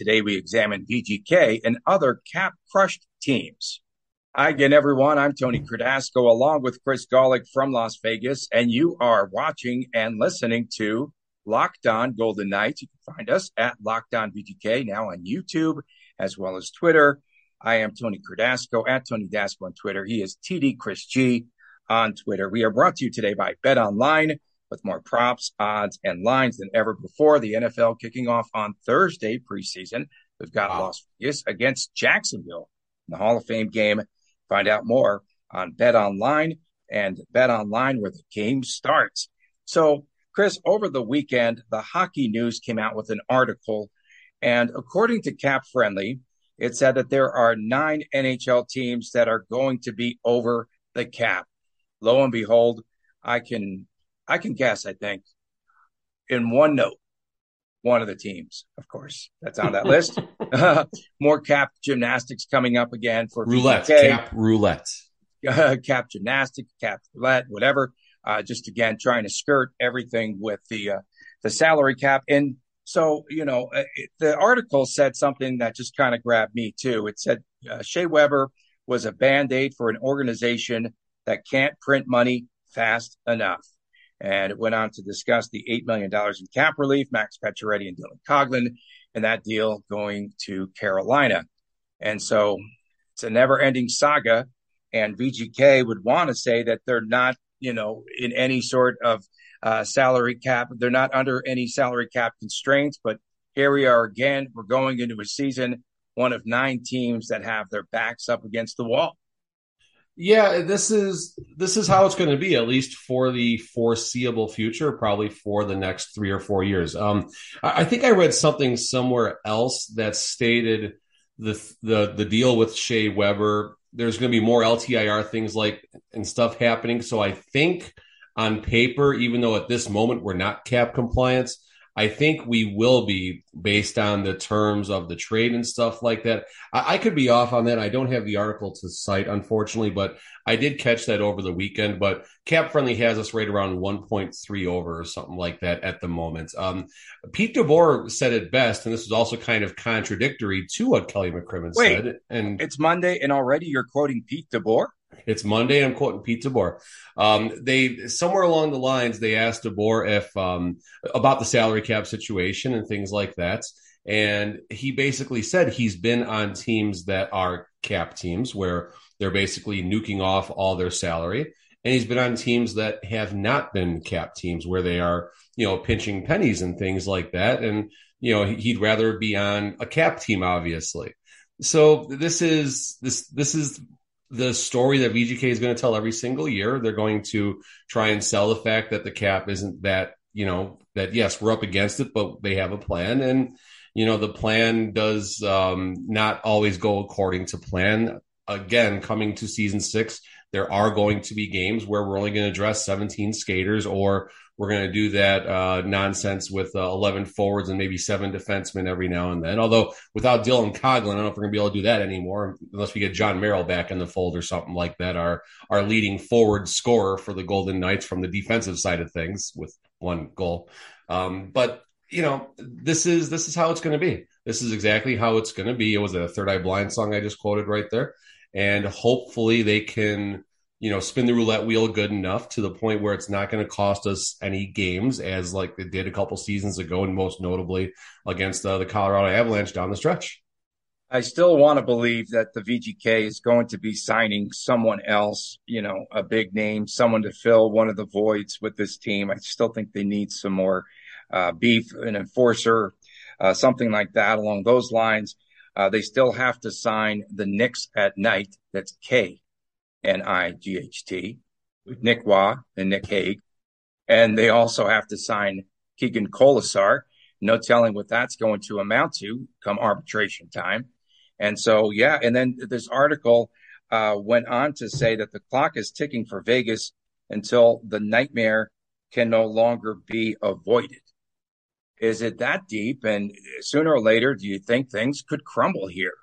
Today we examine VGK and other cap crushed teams. Hi again, everyone. I'm Tony Cardasco along with Chris Gawlik from Las Vegas, and you are watching and listening to Locked On Golden Knights. You can find us at Locked On VGK now on YouTube as well as Twitter. I am Tony Cardasco at Tony Dasco on Twitter. He is TD Chris G on Twitter. We are brought to you today by Bet Online with more props, odds, and lines than ever before. The NFL kicking off on Thursday preseason. We've got wow. Las Vegas against Jacksonville in the Hall of Fame game. Find out more on Bet Online and Bet Online where the game starts. So, Chris, over the weekend, the Hockey News came out with an article, and according to Cap Friendly, it said that there are nine NHL teams that are going to be over the cap. Lo and behold, I can I can guess, I think, in one note, one of the teams, of course, that's on that list. More cap gymnastics coming up again for roulette, VK. cap roulette, uh, cap gymnastics, cap roulette, whatever. Uh, just again trying to skirt everything with the uh, the salary cap. And so, you know, uh, it, the article said something that just kind of grabbed me too. It said uh, Shea Weber was a band aid for an organization that can't print money fast enough. And it went on to discuss the $8 million in cap relief, Max Pacioretty and Dylan Coghlan, and that deal going to Carolina. And so it's a never ending saga. And VGK would want to say that they're not, you know, in any sort of uh, salary cap. They're not under any salary cap constraints. But here we are again. We're going into a season, one of nine teams that have their backs up against the wall. Yeah, this is this is how it's going to be at least for the foreseeable future, probably for the next three or four years. Um, I, I think I read something somewhere else that stated the the the deal with Shea Weber. There's going to be more LTIR things like and stuff happening. So I think on paper, even though at this moment we're not cap compliance, I think we will be based on the terms of the trade and stuff like that. I, I, could be off on that. I don't have the article to cite, unfortunately, but I did catch that over the weekend. But Cap Friendly has us right around 1.3 over or something like that at the moment. Um, Pete DeBoer said it best, and this is also kind of contradictory to what Kelly McCrimmon Wait, said. And it's Monday, and already you're quoting Pete DeBoer. It's Monday. I'm quoting Pete DeBoer. Um, they somewhere along the lines they asked DeBoer if um, about the salary cap situation and things like that, and he basically said he's been on teams that are cap teams where they're basically nuking off all their salary, and he's been on teams that have not been cap teams where they are you know pinching pennies and things like that, and you know he'd rather be on a cap team, obviously. So this is this this is the story that VGK is going to tell every single year. They're going to try and sell the fact that the cap isn't that, you know, that yes, we're up against it, but they have a plan. And, you know, the plan does um, not always go according to plan. Again, coming to season six, there are going to be games where we're only going to address 17 skaters or we're going to do that uh, nonsense with uh, 11 forwards and maybe seven defensemen every now and then. Although without Dylan Coghlan, I don't know if we're going to be able to do that anymore unless we get John Merrill back in the fold or something like that. Our our leading forward scorer for the Golden Knights from the defensive side of things with one goal. Um, but you know, this is this is how it's going to be. This is exactly how it's going to be. It was a Third Eye Blind song I just quoted right there, and hopefully they can you know, spin the roulette wheel good enough to the point where it's not going to cost us any games, as like they did a couple seasons ago, and most notably against uh, the Colorado Avalanche down the stretch. I still want to believe that the VGK is going to be signing someone else, you know, a big name, someone to fill one of the voids with this team. I still think they need some more uh, beef, an enforcer, uh, something like that along those lines. Uh, they still have to sign the Knicks at night. That's K N I G H T, with Nick Roy and Nick Hague. And they also have to sign Keegan Kolesar. No telling what that's going to amount to come arbitration time. And so, yeah. And then this article uh, went on to say that the clock is ticking for Vegas until the nightmare can no longer be avoided. Is it that deep? And sooner or later, do you think things could crumble here?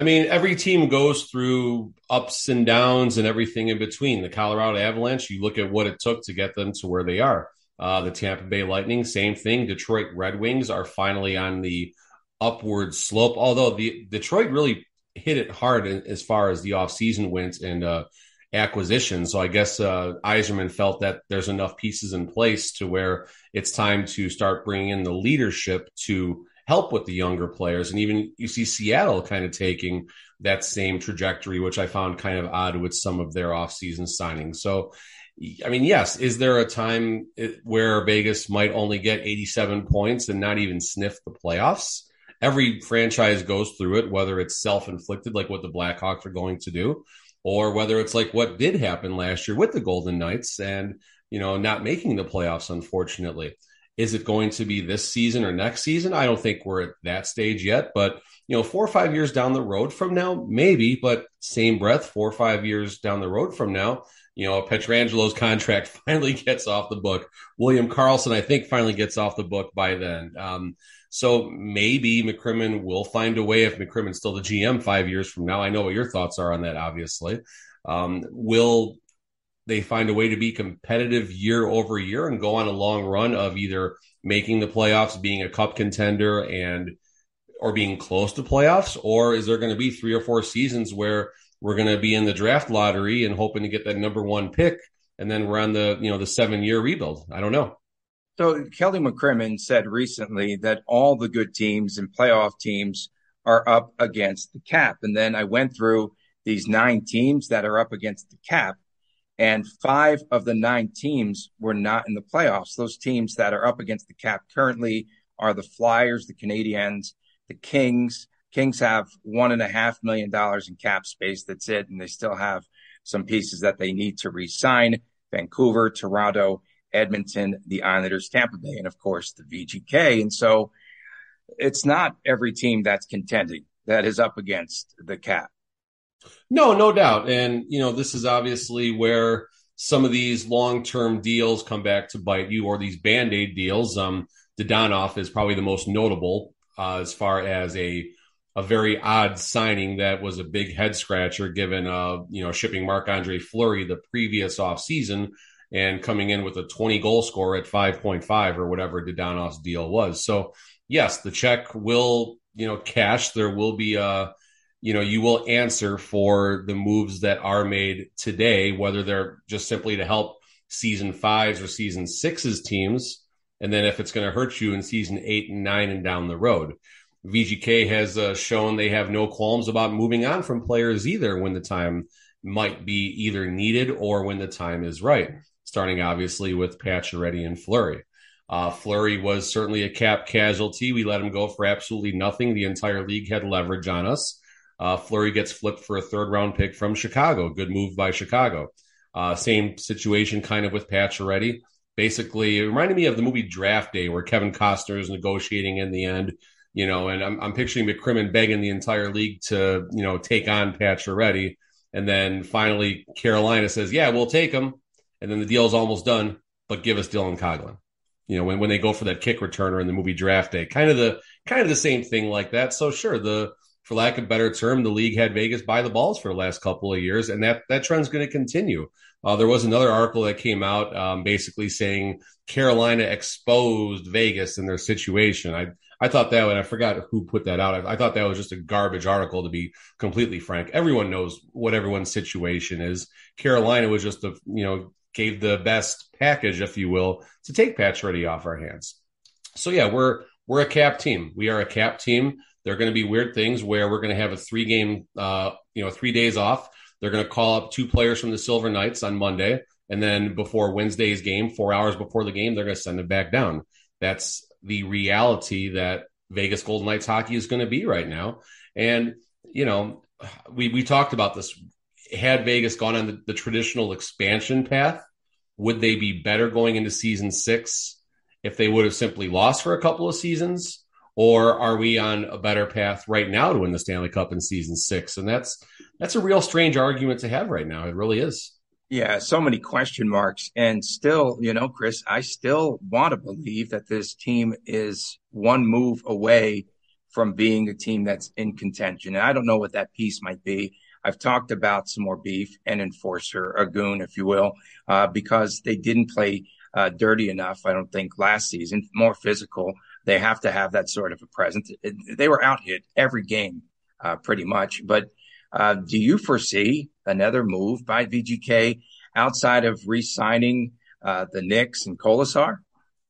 I mean, every team goes through ups and downs and everything in between. The Colorado Avalanche, you look at what it took to get them to where they are. Uh, the Tampa Bay Lightning, same thing. Detroit Red Wings are finally on the upward slope, although the Detroit really hit it hard as far as the offseason went and uh, acquisition. So I guess uh, Yzerman felt that there's enough pieces in place to where it's time to start bringing in the leadership to help with the younger players. And even you see Seattle kind of taking that same trajectory, which I found kind of odd with some of their offseason signings. So, I mean, yes, is there a time eh, where Vegas might only get 87 points and not even sniff the playoffs? Every franchise goes through it, whether it's self inflicted, like what the Blackhawks are going to do, or whether it's like what did happen last year with the Golden Knights and, you know, not making the playoffs, unfortunately. Is it going to be this season or next season? I don't think we're at that stage yet, but you know, four or five years down the road from now, maybe, but same breath, four or five years down the road from now, you know, Pietrangelo's contract finally gets off the book. William Karlsson, I think, finally gets off the book by then. Um, so maybe McCrimmon will find a way if McCrimmon's still the GM five years from now. I know what your thoughts are on that, obviously. Um, will they find a way to be competitive year over year and go on a long run of either making the playoffs, being a cup contender, and or being close to playoffs, or is there going to be three or four seasons where we're going to be in the draft lottery and hoping to get that number one pick, and then we're on the you know the seven year rebuild? I don't know. So Kelly McCrimmon said recently that all the good teams and playoff teams are up against the cap, and then I went through these nine teams that are up against the cap and five of the nine teams were not in the playoffs. Those teams that are up against the cap currently are the Flyers, the Canadiens, the Kings. Kings have one and a half million dollars in cap space. That's it. And they still have some pieces that they need to re-sign. Vancouver, Toronto, Edmonton, the Islanders, Tampa Bay, and of course the VGK. And so it's not every team that's contending that is up against the cap. No, no doubt. And, you know, this is obviously where some of these long term deals come back to bite you or these band aid deals. Um, Dadonov is probably the most notable uh, as far as a a very odd signing that was a big head scratcher given uh you know shipping Marc Andre Fleury the previous off season and coming in with a 20 goal score at 5.5 or whatever Dadonov's deal was. So yes, the check will you know cash. There will be a you know, you will answer for the moves that are made today, whether they're just simply to help season fives or season sixes teams. And then if it's going to hurt you in season eight and nine and down the road. VGK has uh, shown they have no qualms about moving on from players either when the time might be either needed or when the time is right. Starting obviously with Pacioretty and Fleury. Uh, Fleury was certainly a cap casualty. We let him go for absolutely nothing. The entire league had leverage on us. Uh, Fleury gets flipped for a third round pick from Chicago. Good move by Chicago. Uh, same situation kind of with Pacioretty. Basically, it reminded me of the movie Draft Day where Kevin Costner is negotiating in the end, you know, and I'm, I'm picturing McCrimmon begging the entire league to, you know, take on Pacioretty. And then finally, Carolina says, yeah, we'll take him. And then the deal's almost done, but give us Dylan Coghlan. You know, when, when they go for that kick returner in the movie Draft Day, kind of the kind of the same thing like that. So sure, the for lack of better term, the league had Vegas buy the balls for the last couple of years, and that that trend's going to continue. Uh, there was another article that came out um, basically saying Carolina exposed Vegas in their situation. I I thought that, and I forgot who put that out. I, I, thought that was just a garbage article, to be completely frank. Everyone knows what everyone's situation is. Carolina was just a you know gave the best package, if you will, to take Pacioretty off our hands. So yeah, we're we're a cap team. We are a cap team. There are going to be weird things where we're going to have a three game, uh, you know, three days off. They're going to call up two players from the Silver Knights on Monday. And then before Wednesday's game, four hours before the game, they're going to send it back down. That's the reality that Vegas Golden Knights hockey is going to be right now. And, you know, we, we talked about this. Had Vegas gone on the, the traditional expansion path, would they be better going into season six if they would have simply lost for a couple of seasons? Or are we on a better path right now to win the Stanley Cup in season six? And that's that's a real strange argument to have right now. It really is. Yeah, so many question marks. And still, you know, Chris, I still want to believe that this team is one move away from being a team that's in contention. And I don't know what that piece might be. I've talked about some more beef and enforcer, a goon, if you will, uh, because they didn't play uh, dirty enough. I don't think last season, more physical. They have to have that sort of a presence. They were out hit every game, uh, pretty much. But uh, do you foresee another move by VGK outside of re-signing uh, the Knicks and Kolesar?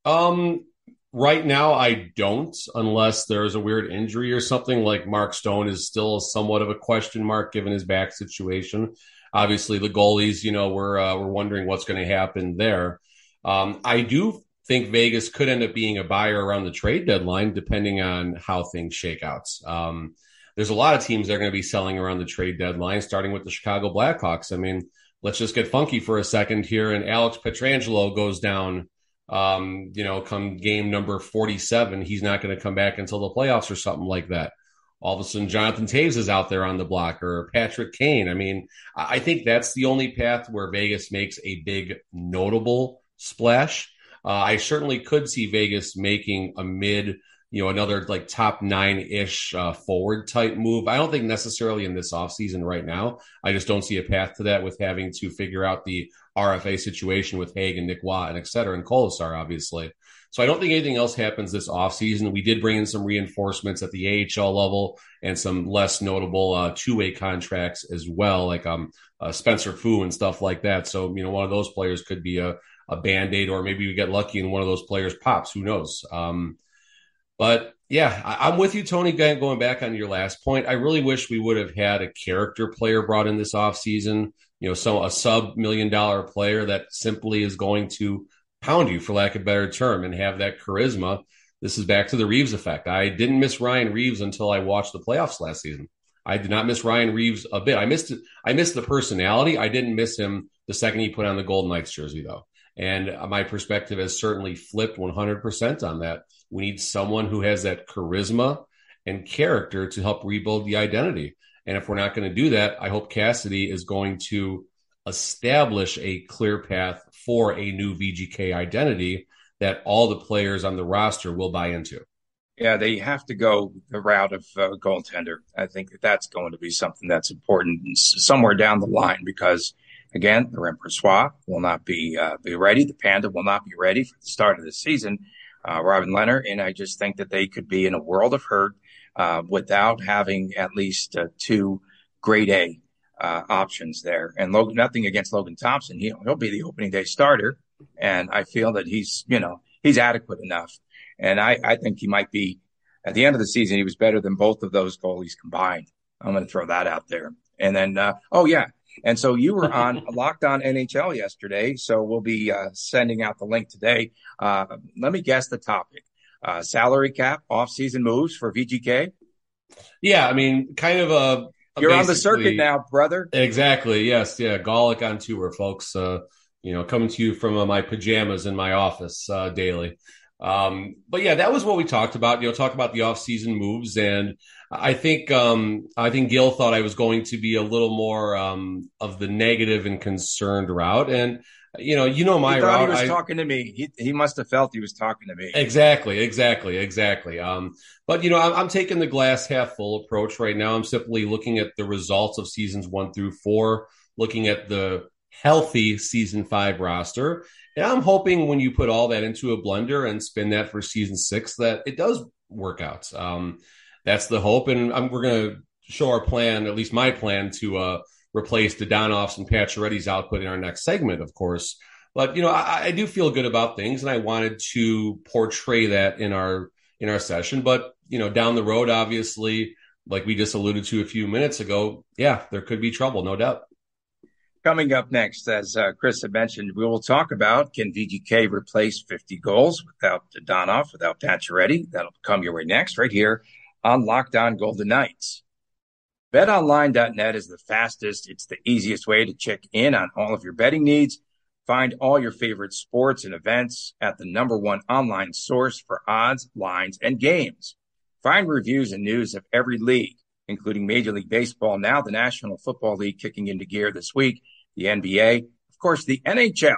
Um, right now, I don't, unless there's a weird injury or something. Like Mark Stone is still somewhat of a question mark given his back situation. Obviously, the goalies, you know, we're uh, we're wondering what's going to happen there. Um, I do think Vegas could end up being a buyer around the trade deadline, depending on how things shake out. Um, there's a lot of teams that are going to be selling around the trade deadline, starting with the Chicago Blackhawks. I mean, let's just get funky for a second here. And Alex Pietrangelo goes down, um, you know, come game number 47. He's not going to come back until the playoffs or something like that. All of a sudden, Jonathan Toews is out there on the block or Patrick Kane. I mean, I think that's the only path where Vegas makes a big notable splash. Uh, I certainly could see Vegas making a mid, you know, another like top nine ish uh, forward type move. I don't think necessarily in this offseason right now. I just don't see a path to that with having to figure out the RFA situation with Hague and Nick Roy and et cetera, and Kolesar, obviously. So I don't think anything else happens this offseason. We did bring in some reinforcements at the AHL level and some less notable uh, two-way contracts as well, like um, uh, Spencer Foo and stuff like that. So, you know, one of those players could be a, a band aid, or maybe we get lucky and one of those players pops. Who knows? Um, but yeah, I, am with you, Tony. Going back on your last point, I really wish we would have had a character player brought in this offseason. You know, so a sub million dollar player that simply is going to pound you, for lack of a better term, and have that charisma. This is back to the Reeves effect. I didn't miss Ryan Reeves until I watched the playoffs last season. I did not miss Ryan Reeves a bit. I missed. I missed the personality. I didn't miss him the second he put on the Golden Knights jersey, though. And my perspective has certainly flipped 100% on that. We need someone who has that charisma and character to help rebuild the identity. And if we're not going to do that, I hope Cassidy is going to establish a clear path for a new VGK identity that all the players on the roster will buy into. Yeah, they have to go the route of uh, goaltender. I think that that's going to be something that's important somewhere down the line because Again, the Remperswa will not be uh, be ready. The Panda will not be ready for the start of the season. Uh, Robin Lehner and I just think that they could be in a world of hurt uh, without having at least uh, two grade A uh, options there. And Logan, nothing against Logan Thompson. He'll, he'll be the opening day starter. And I feel that he's, you know, he's adequate enough. And I, I think he might be at the end of the season, he was better than both of those goalies combined. I'm going to throw that out there. And then, uh, oh yeah, and so you were on Locked On NHL yesterday. So we'll be uh, sending out the link today. Uh, let me guess the topic uh, salary cap, off-season moves for VGK. Yeah, I mean, kind of a. a You're on the circuit now, brother. Exactly. Yes. Yeah. Gawlik on tour, folks. Uh, you know, coming to you from uh, my pajamas in my office uh, daily. Um, but yeah, that was what we talked about. You know, talk about the off-season moves, and I think um, I think Gil thought I was going to be a little more um, of the negative and concerned route, and you know, you know my he route. He was I, talking to me. He he must have felt he was talking to me. Exactly, exactly, exactly. Um, but you know, I'm, I'm taking the glass half full approach right now. I'm simply looking at the results of seasons one through four, looking at the healthy season five roster. And I'm hoping when you put all that into a blender and spin that for season six, that it does work out. Um, that's the hope. And I'm, we're going to show our plan, at least my plan, to uh, replace the Donoffs and Pacioretty's output in our next segment, of course. But you know, I, I do feel good about things, and I wanted to portray that in our in our session. But you know, down the road, obviously, like we just alluded to a few minutes ago, yeah, there could be trouble, no doubt. Coming up next, as uh, Chris had mentioned, we will talk about can VGK replace 50 goals without Donoff, without Pacioretty? That'll come your way next, right here on Locked On Golden Knights. BetOnline.net is the fastest, it's the easiest way to check in on all of your betting needs. Find all your favorite sports and events at the number one online source for odds, lines, and games. Find reviews and news of every league, including Major League Baseball, now the National Football League kicking into gear this week, the NBA, of course, the NHL,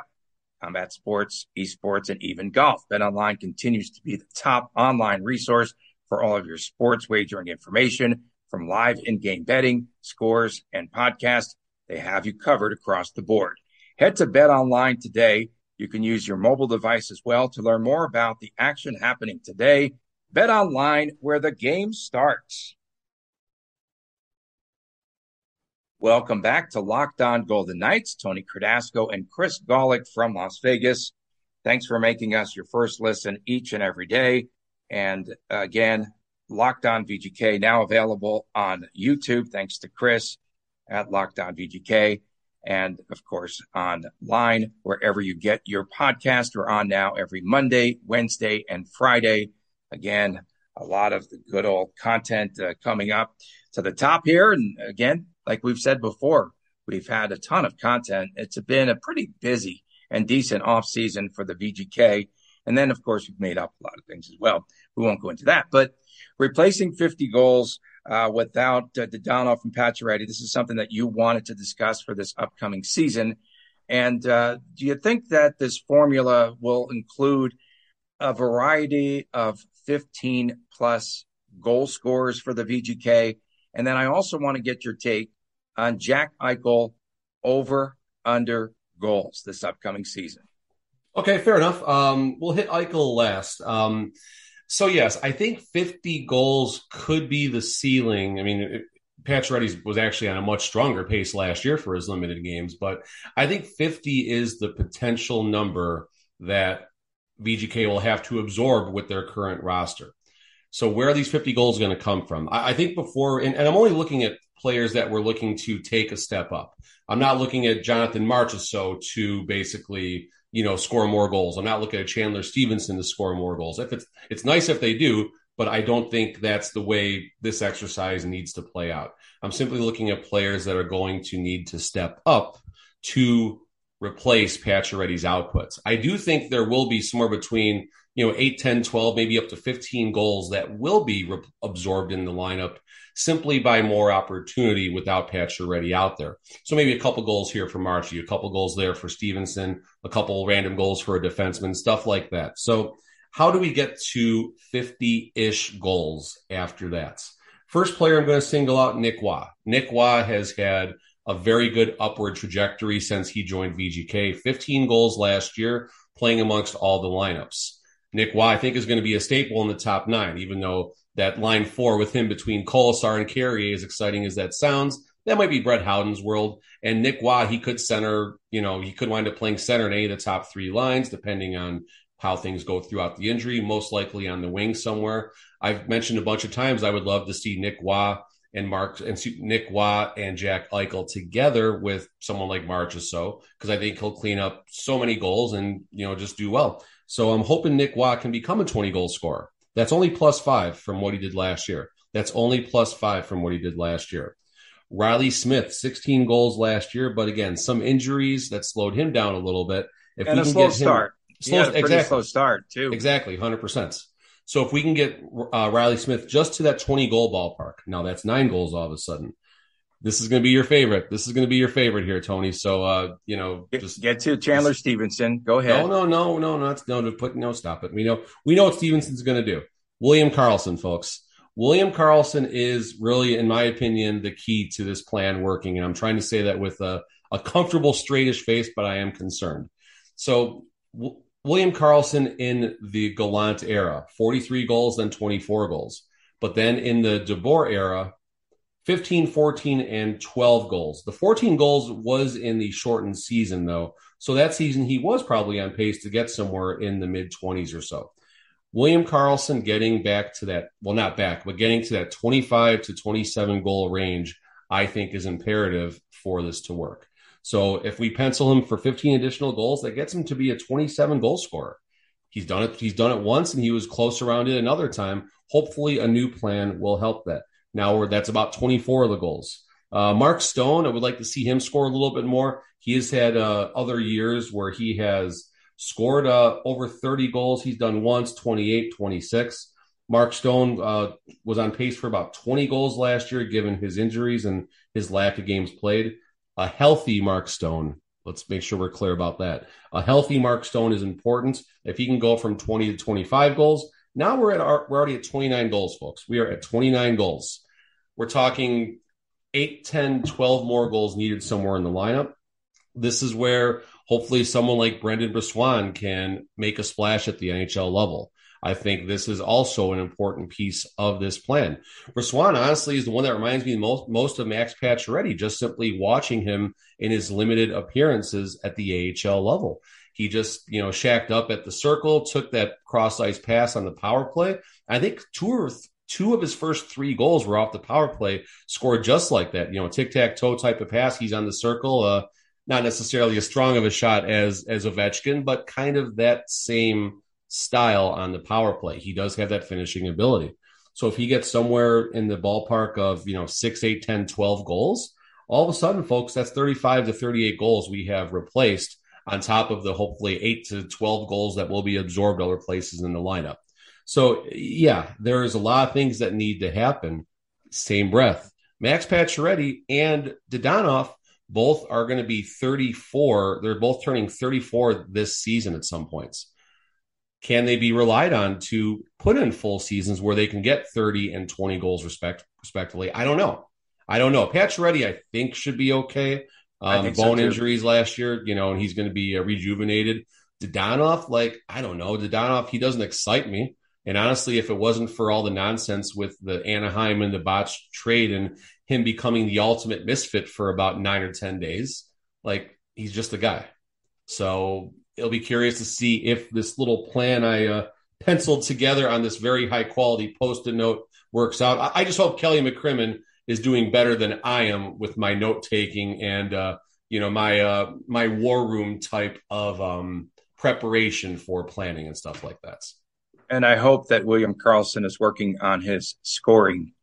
combat sports, esports, and even golf. BetOnline continues to be the top online resource for all of your sports wagering information from live in-game betting, scores, and podcasts. They have you covered across the board. Head to BetOnline today. You can use your mobile device as well to learn more about the action happening today. BetOnline, where the game starts. Welcome back to Locked On Golden Knights. Tony Cardasco and Chris Gawlik from Las Vegas. Thanks for making us your first listen each and every day. And again, Locked On VGK now available on YouTube. Thanks to Chris at Locked On VGK. And of course, online, wherever you get your podcast. We're on now every Monday, Wednesday, and Friday. Again, a lot of the good old content uh, coming up to the top here. And again, like we've said before, we've had a ton of content. It's been a pretty busy and decent off season for the VGK. And then, of course, we've made up a lot of things as well. We won't go into that, but replacing 50 goals uh, without uh, Dadonov and Pacioretty, this is something that you wanted to discuss for this upcoming season. And uh, do you think that this formula will include a variety of 15 plus goal scorers for the VGK? And then I also want to get your take on Jack Eichel over under goals this upcoming season. Okay, fair enough. Um, we'll hit Eichel last. Um, so yes, I think 50 goals could be the ceiling. I mean, Pacioretty was actually on a much stronger pace last year for his limited games, but I think 50 is the potential number that VGK will have to absorb with their current roster. So where are these 50 goals going to come from? I, I think before, and, and, I'm only looking at players that we're looking to take a step up. I'm not looking at Jonathan Marchessault to basically, you know, score more goals. I'm not looking at Chandler Stephenson to score more goals. If it's it's nice if they do, but I don't think that's the way this exercise needs to play out. I'm simply looking at players that are going to need to step up to replace Pacioretty's outputs. I do think there will be somewhere between, you know, 8, 10, 12, maybe up to 15 goals that will be re- absorbed in the lineup simply by more opportunity without Pacioretty out there. So maybe a couple goals here for Marchie, a couple goals there for Stephenson, a couple random goals for a defenseman, stuff like that. So how do we get to 50-ish goals after that? First player I'm going to single out Nick Roy. Nick Roy has had a very good upward trajectory since he joined VGK. 15 goals last year, playing amongst all the lineups. Nick Roy, I think, is going to be a staple in the top nine, even though that line four with him between Kolesar and Carrier, as exciting as that sounds, that might be Brett Howden's world. And Nick Roy, he could center, you know, he could wind up playing center in any of the top three lines, depending on how things go throughout the injury, most likely on the wing somewhere. I've mentioned a bunch of times I would love to see Nick Roy and Mark and Nick Roy and Jack Eichel together with someone like Marchessault because I think he'll clean up so many goals and you know just do well. So I'm hoping Nick Roy can become a 20 goal scorer. That's only plus five from what he did last year. That's only plus five from what he did last year. Riley Smith, 16 goals last year, but again, some injuries that slowed him down a little bit. If and we a can slow get him, start. Slow, yeah, exactly. slow start too. Exactly, 100%. So if we can get uh, Riley Smith just to that 20 goal ballpark, now that's nine goals all of a sudden. This is going to be your favorite. This is going to be your favorite here, Tony. So, uh, you know, just get to Chandler just, Stephenson. Go ahead. No, no, no, no, not no. To put no, stop it. We know we know what Stephenson's going to do. William Karlsson, folks. William Karlsson is really, in my opinion, the key to this plan working. And I'm trying to say that with a, a comfortable, straightish face, but I am concerned. So, w- William Karlsson in the Gallant era, 43 goals, then 24 goals. But then in the DeBoer era, 15, 14, and 12 goals. The 14 goals was in the shortened season, though. So that season, he was probably on pace to get somewhere in the mid 20s or so. William Karlsson getting back to that, well, not back, but getting to that 25 to 27 goal range, I think is imperative for this to work. So if we pencil him for 15 additional goals, that gets him to be a 27 goal scorer. He's done it. He's done it once, and he was close around it another time. Hopefully, a new plan will help that. Now that's about 24 of the goals. Uh, Mark Stone, I would like to see him score a little bit more. He has had uh, other years where he has scored uh, over 30 goals. He's done once, 28, 26. Mark Stone uh, was on pace for about 20 goals last year, given his injuries and his lack of games played. A healthy Mark Stone, let's make sure we're clear about that. A healthy Mark Stone is important. If he can go from 20 to 25 goals, now we're at our, we're already at 29 goals, folks. We are at 29 goals. We're talking 8, 10, 12 more goals needed somewhere in the lineup. This is where hopefully someone like Brendan Brisson can make a splash at the NHL level. I think this is also an important piece of this plan. Brisson, honestly, is the one that reminds me most, most of Max Pacioretty, just simply watching him in his limited appearances at the AHL level. He just, you know, shacked up at the circle, took that cross ice pass on the power play. I think two or th- two of his first three goals were off the power play, scored just like that. You know, tic tac toe type of pass. He's on the circle. Uh, not necessarily as strong of a shot as as Ovechkin, but kind of that same style on the power play. He does have that finishing ability. So if he gets somewhere in the ballpark of, you know, 6, 8, 10, 12 goals, all of a sudden, folks, that's 35 to 38 goals we have replaced on top of the hopefully 8 to 12 goals that will be absorbed other places in the lineup. So, yeah, there is a lot of things that need to happen. Same breath. Max Pacioretty and Dadonov both are going to be 34. They're both turning 34 this season at some points can they be relied on to put in full seasons where they can get 30 and 20 goals respect respectively? I don't know. I don't know. Pacioretty, I think, should be okay. Um, bone so injuries last year, you know, and he's going to be uh, rejuvenated. Dadonov, like, I don't know. Dadonov, he doesn't excite me. And honestly, if it wasn't for all the nonsense with the Anaheim and the botched trade and him becoming the ultimate misfit for about nine or 10 days, like, he's just a guy. So it'll be curious to see if this little plan I uh, penciled together on this very high quality post-it note works out. I, I, just hope Kelly McCrimmon is doing better than I am with my note taking and uh, you know my uh, my war room type of um, preparation for planning and stuff like that. And I hope that William Karlsson is working on his scoring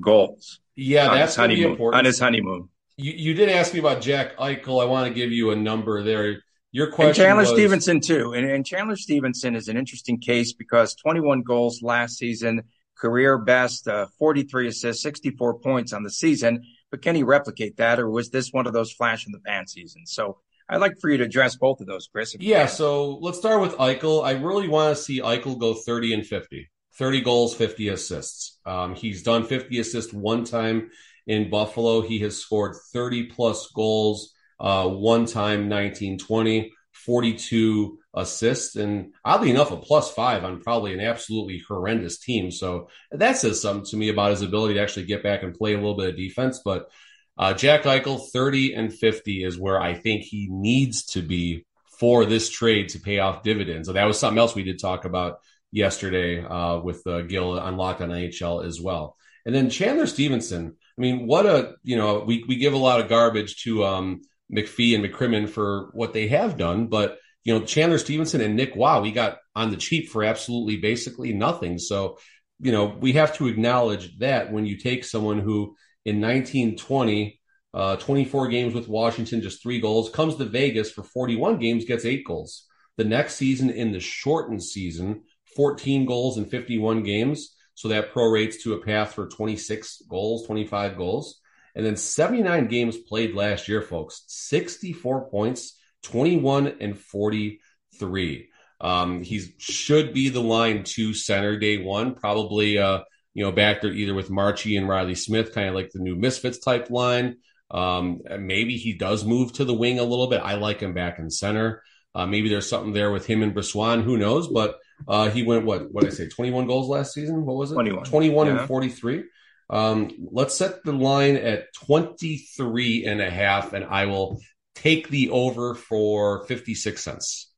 goals. Yeah, that's honeymoon, on his honeymoon. You, you did ask me about Jack Eichel. I want to give you a number there. Your question and Chandler was, Stephenson too, and, and Chandler Stephenson is an interesting case because 21 goals last season, career best, uh, 43 assists, 64 points on the season. But can he replicate that, or was this one of those flash in the pan seasons? So I'd like for you to address both of those, Chris. Yeah, so let's start with Eichel. I really want to see Eichel go 30 and 50. 30 goals, 50 assists. Um, he's done 50 assists one time in Buffalo. He has scored 30 plus goals uh, one time 1920, 42 assists, and oddly enough, a plus five on probably an absolutely horrendous team. So that says something to me about his ability to actually get back and play a little bit of defense. But uh, Jack Eichel, 30 and 50 is where I think he needs to be for this trade to pay off dividends. And that was something else we did talk about yesterday uh, with uh, Gil on Locked on NHL as well. And then Chandler Stephenson. I mean, what a you know we we give a lot of garbage to um, McPhee and McCrimmon for what they have done, but you know Chandler Stephenson and Nick Roy, we got on the cheap for absolutely basically nothing. So you know we have to acknowledge that when you take someone who in 1920 uh, 24 games with Washington, just three goals, comes to Vegas for 41 games, gets eight goals. The next season, in the shortened season, 14 goals in 51 games. So that prorates to a path for 26 goals, 25 goals. And then 79 games played last year, folks. 64 points, 21 and 43. Um, he should be the line two center day one, probably uh, you know, back there either with Marchie and Riley Smith, kind of like the new Misfits type line. Um, maybe he does move to the wing a little bit. I like him back in center. Uh, maybe there's something there with him and Brisson. Who knows? But uh, he went what? What did I say? 21 goals last season. What was it? 21. 21 yeah. and 43. Um, let's set the line at 23 and a half, and I will take the over for 56 cents.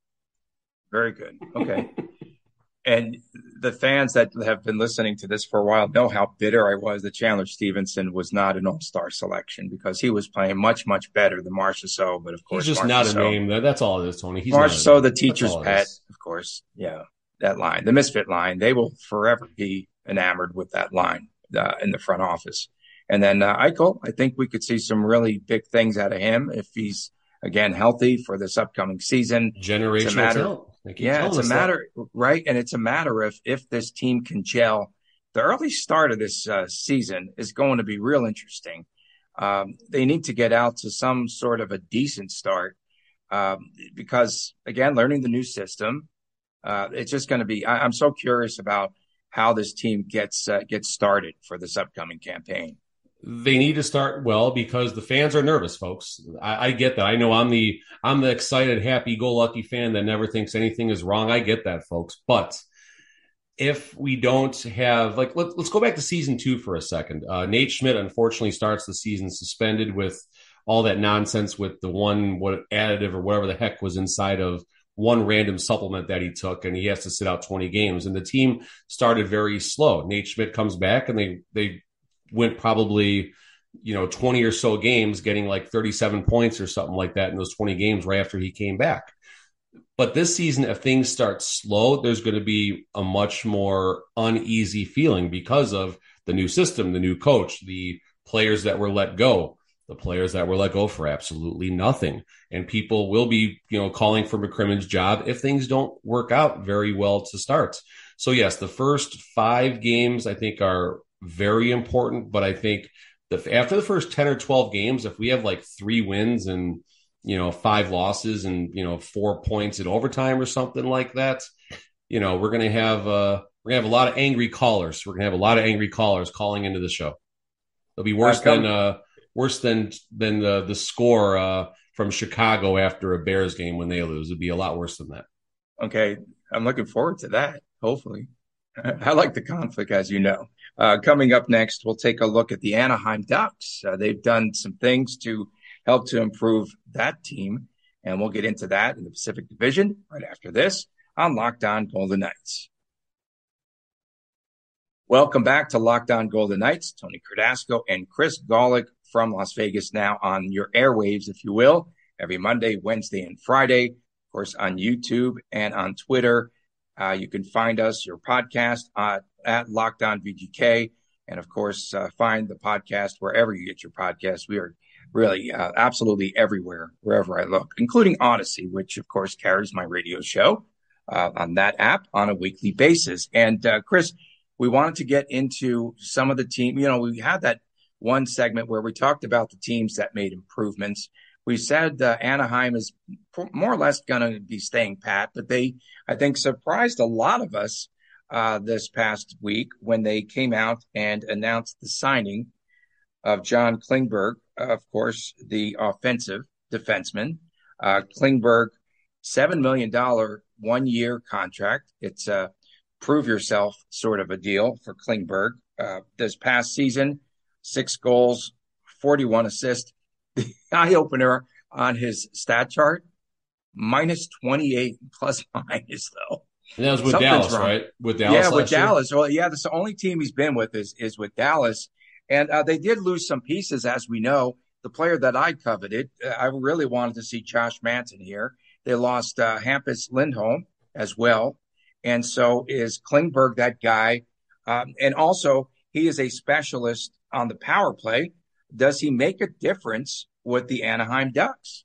Very good. Okay. and the fans that have been listening to this for a while know how bitter I was that Chandler Stephenson was not an All Star selection because he was playing much, much better than Marchessault. But of course, he's just not a name. That's all it is, Tony. He's Marchessault, the teacher's pet, of course. Yeah, that line, the misfit line, they will forever be enamored with that line uh, in the front office. And then uh, Eichel, I think we could see some really big things out of him if he's again healthy for this upcoming season. Generational talent. Yeah, it's a matter, that. right? And it's a matter of if this team can gel. The early start of this uh, season is going to be real interesting. Um, they need to get out to some sort of a decent start um, because, again, learning the new system, uh, it's just going to be. I, am so curious about how this team gets uh, gets started for this upcoming campaign they need to start well because the fans are nervous, folks. I, I, get that. I know I'm the I'm the excited, happy-go-lucky fan that never thinks anything is wrong. I get that, folks. But if we don't have like let, us go back to season two for a second. Uh, Nate Schmidt unfortunately starts the season suspended with all that nonsense with the one what additive or whatever the heck was inside of one random supplement that he took and he has to sit out 20 games. And the team started very slow. Nate schmidt comes back and they they went probably you know 20 or so games getting like 37 points or something like that in those 20 games right after he came back. But this season if things start slow there's going to be a much more uneasy feeling because of the new system the new coach the players that were let go the players that were let go for absolutely nothing and people will be you know calling for mccrimmon's job if things don't work out very well to start so yes the first five games i think are very important. But I think the, after the first 10 or 12 games, if we have like three wins and, you know, five losses and, you know, four points in overtime or something like that, you know, we're going to have, uh, we're going to have a lot of angry callers. We're going to have a lot of angry callers calling into the show. It'll be worse than, uh, worse than, than the, the score, uh, from Chicago after a Bears game when they lose. It'd be a lot worse than that. Okay. I'm looking forward to that. Hopefully. I like the conflict, as you know. Uh, coming up next, we'll take a look at the Anaheim Ducks. Uh, they've done some things to help to improve that team, and we'll get into that in the Pacific Division right after this on Locked On Golden Knights. Welcome back to Locked On Golden Knights. Tony Cardasco and Chris Gawlik from Las Vegas now on your airwaves, if you will, every Monday, Wednesday, and Friday. Of course, on YouTube and on Twitter. Uh, you can find us, your podcast, uh, at Locked On VGK. And of course, uh, find the podcast wherever you get your podcast. We are really uh, absolutely everywhere, wherever I look, including Audacy, which of course carries my radio show uh, on that app on a weekly basis. And uh, Chris, we wanted to get into some of the team. You know, we had that one segment where we talked about the teams that made improvements we said uh, Anaheim is more or less going to be staying pat, but they, I think, surprised a lot of us uh, this past week when they came out and announced the signing of John Klingberg, of course, the offensive defenseman. Uh, Klingberg, $7 million one year contract. It's a prove yourself sort of a deal for Klingberg. Uh, this past season, six goals, 41 assists the eye opener on his stat chart, minus 28 plus minus though. And that was with Something's Dallas, wrong. right? With Dallas. Yeah, with Dallas. Well, yeah, that's the only team he's been with is, is with Dallas. And uh, they did lose some pieces, as we know. The player that I coveted, uh, I really wanted to see Josh Manson here. They lost uh, Hampus Lindholm as well. And so is Klingberg that guy. Um, and also, he is a specialist on the power play does he make a difference with the Anaheim Ducks?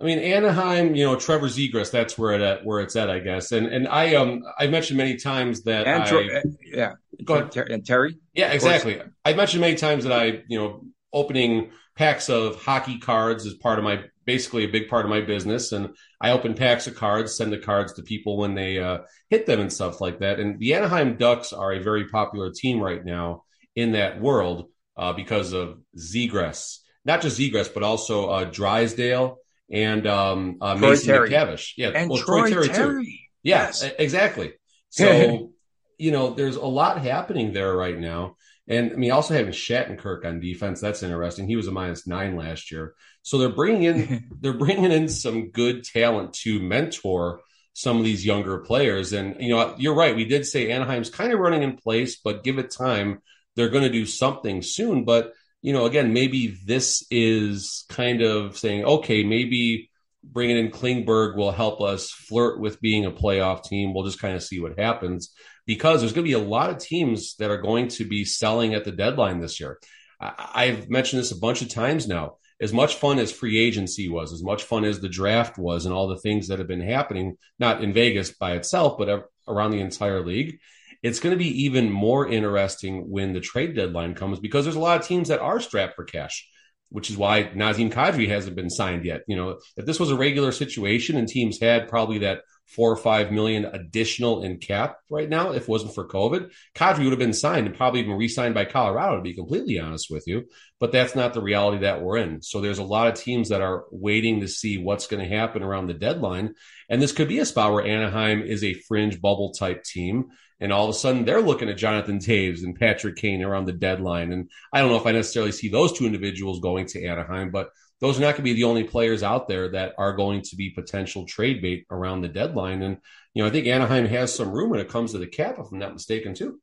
I mean, Anaheim, you know, Trevor Zegras, that's where it at, where it's at, I guess. And and I um I've mentioned many times that and I, uh, yeah, go ahead, and Terry. Yeah, exactly. I've mentioned many times that I, you know, opening packs of hockey cards is part of my basically a big part of my business, and I open packs of cards, send the cards to people when they uh, hit them and stuff like that. And the Anaheim Ducks are a very popular team right now in that world uh, because of Zegras, not just Zegras, but also uh, Drysdale and um, uh, Mason Terry. McTavish. Yeah, and well, Troy, Troy Terry, Terry. too. Yeah, yes. exactly. So you know, there's a lot happening there right now. And I mean, also having Shattenkirk on defense, that's interesting. He was a minus nine last year. So they're bringing in they're bringing in some good talent to mentor some of these younger players. And you know, you're right. We did say Anaheim's kind of running in place, but give it time they're going to do something soon. But, you know, again, maybe this is kind of saying, okay, maybe bringing in Klingberg will help us flirt with being a playoff team. We'll just kind of see what happens because there's going to be a lot of teams that are going to be selling at the deadline this year. I, have mentioned this a bunch of times now. As much fun as free agency was, as much fun as the draft was, and all the things that have been happening, not in Vegas by itself, but around the entire league, it's going to be even more interesting when the trade deadline comes because there's a lot of teams that are strapped for cash which is why Nazem Kadri hasn't been signed yet. You know, if this was a regular situation and teams had probably that four or five million additional in cap right now, if it wasn't for COVID, Kadri would have been signed and probably even re-signed by Colorado, to be completely honest with you. But that's not the reality that we're in. So there's a lot of teams that are waiting to see what's going to happen around the deadline. And this could be a spot where Anaheim is a fringe bubble type team and all of a sudden they're looking at Jonathan Toews and Patrick Kane around the deadline. And I don't know if I necessarily see those two individuals going to Anaheim, but those are not going to be the only players out there that are going to be potential trade bait around the deadline. And, you know, I think Anaheim has some room when it comes to the cap, if I'm not mistaken, too.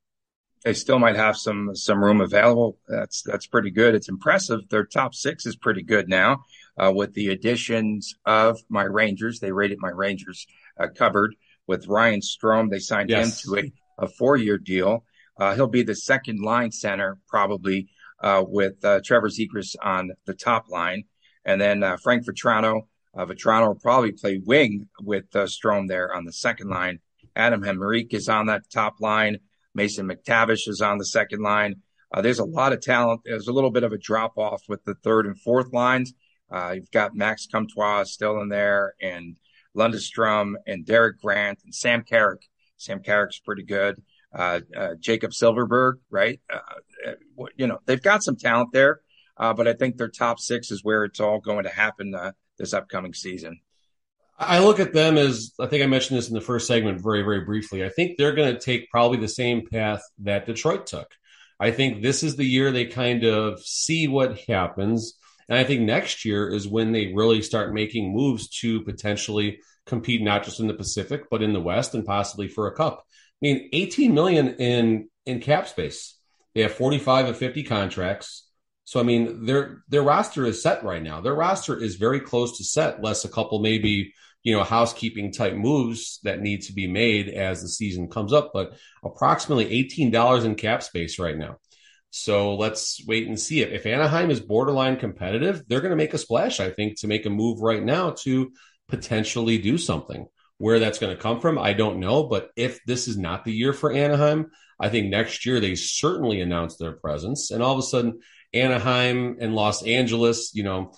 They still might have some some room available. That's that's pretty good. It's impressive. Their top six is pretty good now, uh, with the additions of my Rangers. They rated my Rangers uh, covered with Ryan Strome. They signed yes. him to a a four year deal. Uh, he'll be the second line center probably uh, with uh, Trevor Zegras on the top line. And then uh, Frank Vatrano. Uh, Vatrano will probably play wing with uh, Strome there on the second line. Adam Henrique is on that top line. Mason McTavish is on the second line. there's a lot of talent. There's a little bit of a drop off with the third and fourth lines. you've got Max Comtois still in there and Lundestrom and Derek Grant and Sam Carrick Sam Carrick's pretty good. Uh, uh, Jakob Silfverberg, right? Uh, uh you know, they've got some talent there, uh, but I think their top six is where it's all going to happen uh, this upcoming season. I look at them as I think I mentioned this in the first segment very, very briefly. I think they're going to take probably the same path that Detroit took. I think this is the year they kind of see what happens. And I think next year is when they really start making moves to potentially compete not just in the Pacific but in the West and possibly for a cup. I mean, 18 million in in cap space. They have 45 of 50 contracts. So I mean, their their roster is set right now. Their roster is very close to set, less a couple maybe you know housekeeping type moves that need to be made as the season comes up. But approximately eighteen dollars in cap space right now. So let's wait and see. If Anaheim is borderline competitive, they're going to make a splash, I think, to make a move right now to potentially do something. Where that's going to come from, I don't know. But if this is not the year for Anaheim, I think next year they certainly announce their presence. And all of a sudden, Anaheim and Los Angeles, you know,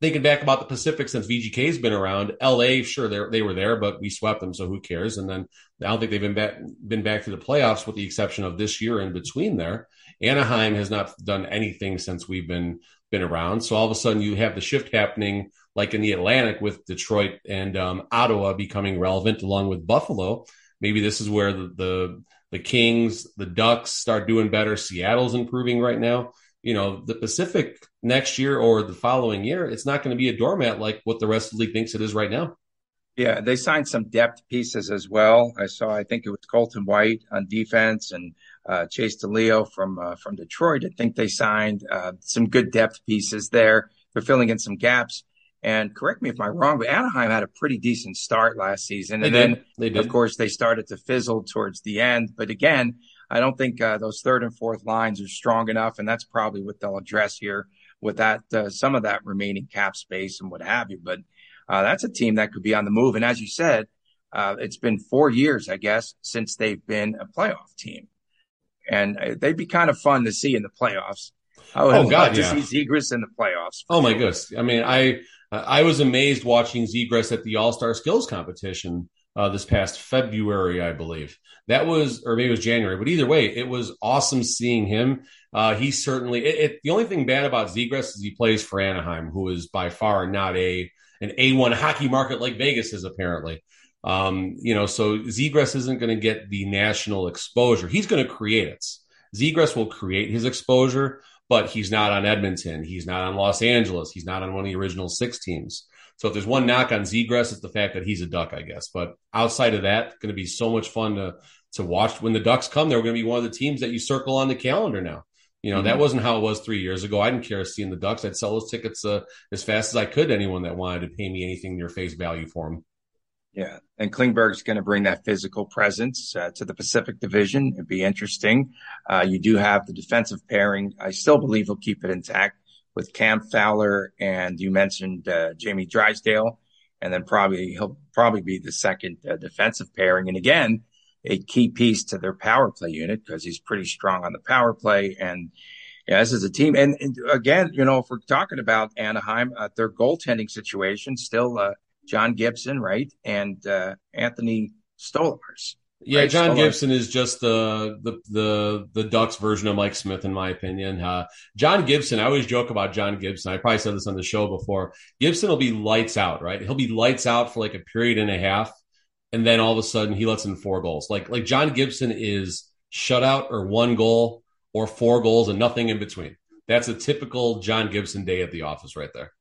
thinking back about the Pacific since VGK's been around, LA, sure, they were there, but we swept them, so who cares? And then I don't think they've been back been back to the playoffs, with the exception of this year in between there. Anaheim has not done anything since we've been been around. So all of a sudden, you have the shift happening like in the Atlantic with Detroit and um, Ottawa becoming relevant along with Buffalo. Maybe this is where the, the the Kings, the Ducks start doing better. Seattle's improving right now. You know, the Pacific next year or the following year, it's not going to be a doormat like what the rest of the league thinks it is right now. Yeah, they signed some depth pieces as well. I saw, I think it was Colton White on defense and uh, Chase DeLeo from uh, from Detroit. I think they signed uh, some good depth pieces there. They're filling in some gaps. And correct me if I'm wrong, but Anaheim had a pretty decent start last season. And then, of course, they started to fizzle towards the end. But again, I don't think uh, those third and fourth lines are strong enough. And that's probably what they'll address here with that, uh, some of that remaining cap space and what have you. But uh, that's a team that could be on the move. And as you said, uh, it's been four years, I guess, since they've been a playoff team. And uh, they'd be kind of fun to see in the playoffs. I would oh, God, yeah. to see Zegras in the playoffs. Oh, my goodness. I mean, I I was amazed watching Zegras at the All Star Skills Competition uh, this past February, I believe. That was, or maybe it was January, but either way, it was awesome seeing him. Uh, he certainly. It, it, the only thing bad about Zegras is he plays for Anaheim, who is by far not a an A one hockey market like Vegas is apparently. Um, you know, so Zegras isn't going to get the national exposure. He's going to create it. Zegras will create his exposure, but he's not on Edmonton. He's not on Los Angeles. He's not on one of the original six teams. So if there's one knock on Zegras, it's the fact that he's a Duck, I guess. But outside of that, going to be so much fun to to watch. When the Ducks come, they're going to be one of the teams that you circle on the calendar now. You know, mm-hmm. that wasn't how it was three years ago. I didn't care seeing the Ducks. I'd sell those tickets uh, as fast as I could to anyone that wanted to pay me anything near face value for them. Yeah, and Klingberg's going to bring that physical presence uh, to the Pacific Division. It'd be interesting. Uh, you do have the defensive pairing. I still believe he'll keep it intact with Cam Fowler and you mentioned uh, Jamie Drysdale, and then probably he'll probably be the second uh, defensive pairing. And again, a key piece to their power play unit because he's pretty strong on the power play and. Yeah, this is a team, and, and again, you know, if we're talking about Anaheim, uh, their goaltending situation still uh, John Gibson, right, and uh, Anthony Stolarz. Yeah, right? John Stolarz. Gibson is just the, the the the Ducks version of Mike Smith, in my opinion. Uh, John Gibson, I always joke about John Gibson. I probably said this on the show before. Gibson will be lights out, right? He'll be lights out for like a period and a half, and then all of a sudden he lets in four goals. Like like John Gibson is shutout or one goal or four goals and nothing in between. That's a typical John Gibson day at the office right there.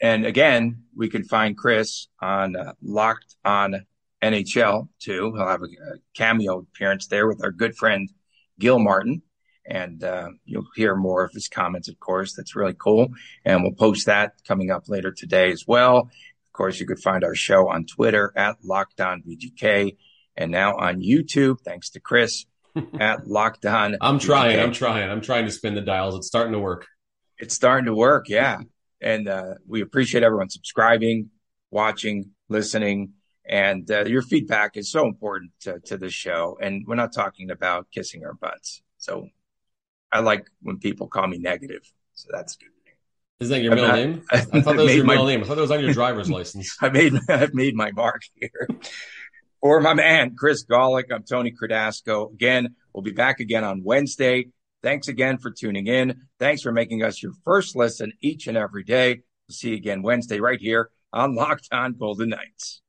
And again, we can find Chris on uh, Locked on NHL too. He'll have a, a, cameo appearance there with our good friend Gil Martin. And uh, you'll hear more of his comments, of course. That's really cool. And we'll post that coming up later today as well. Of course, you could find our show on Twitter at Locked On VGK and now on YouTube, thanks to Chris at Locked On. I'm trying. I'm trying. I'm trying to spin the dials. It's starting to work. It's starting to work. Yeah. And uh, we appreciate everyone subscribing, watching, listening. And uh, your feedback is so important to, to the show. And we're not talking about kissing our butts. So I like when people call me negative. So that's good. Is that your middle not, name? I thought that was your middle name. I thought it was on your driver's license. I made I've made my mark here. For my man, Chris Gawlik, I'm Tony Cardasco. Again, we'll be back again on Wednesday. Thanks again for tuning in. Thanks for making us your first listen each and every day. We'll see you again Wednesday right here on Locked On Golden Knights.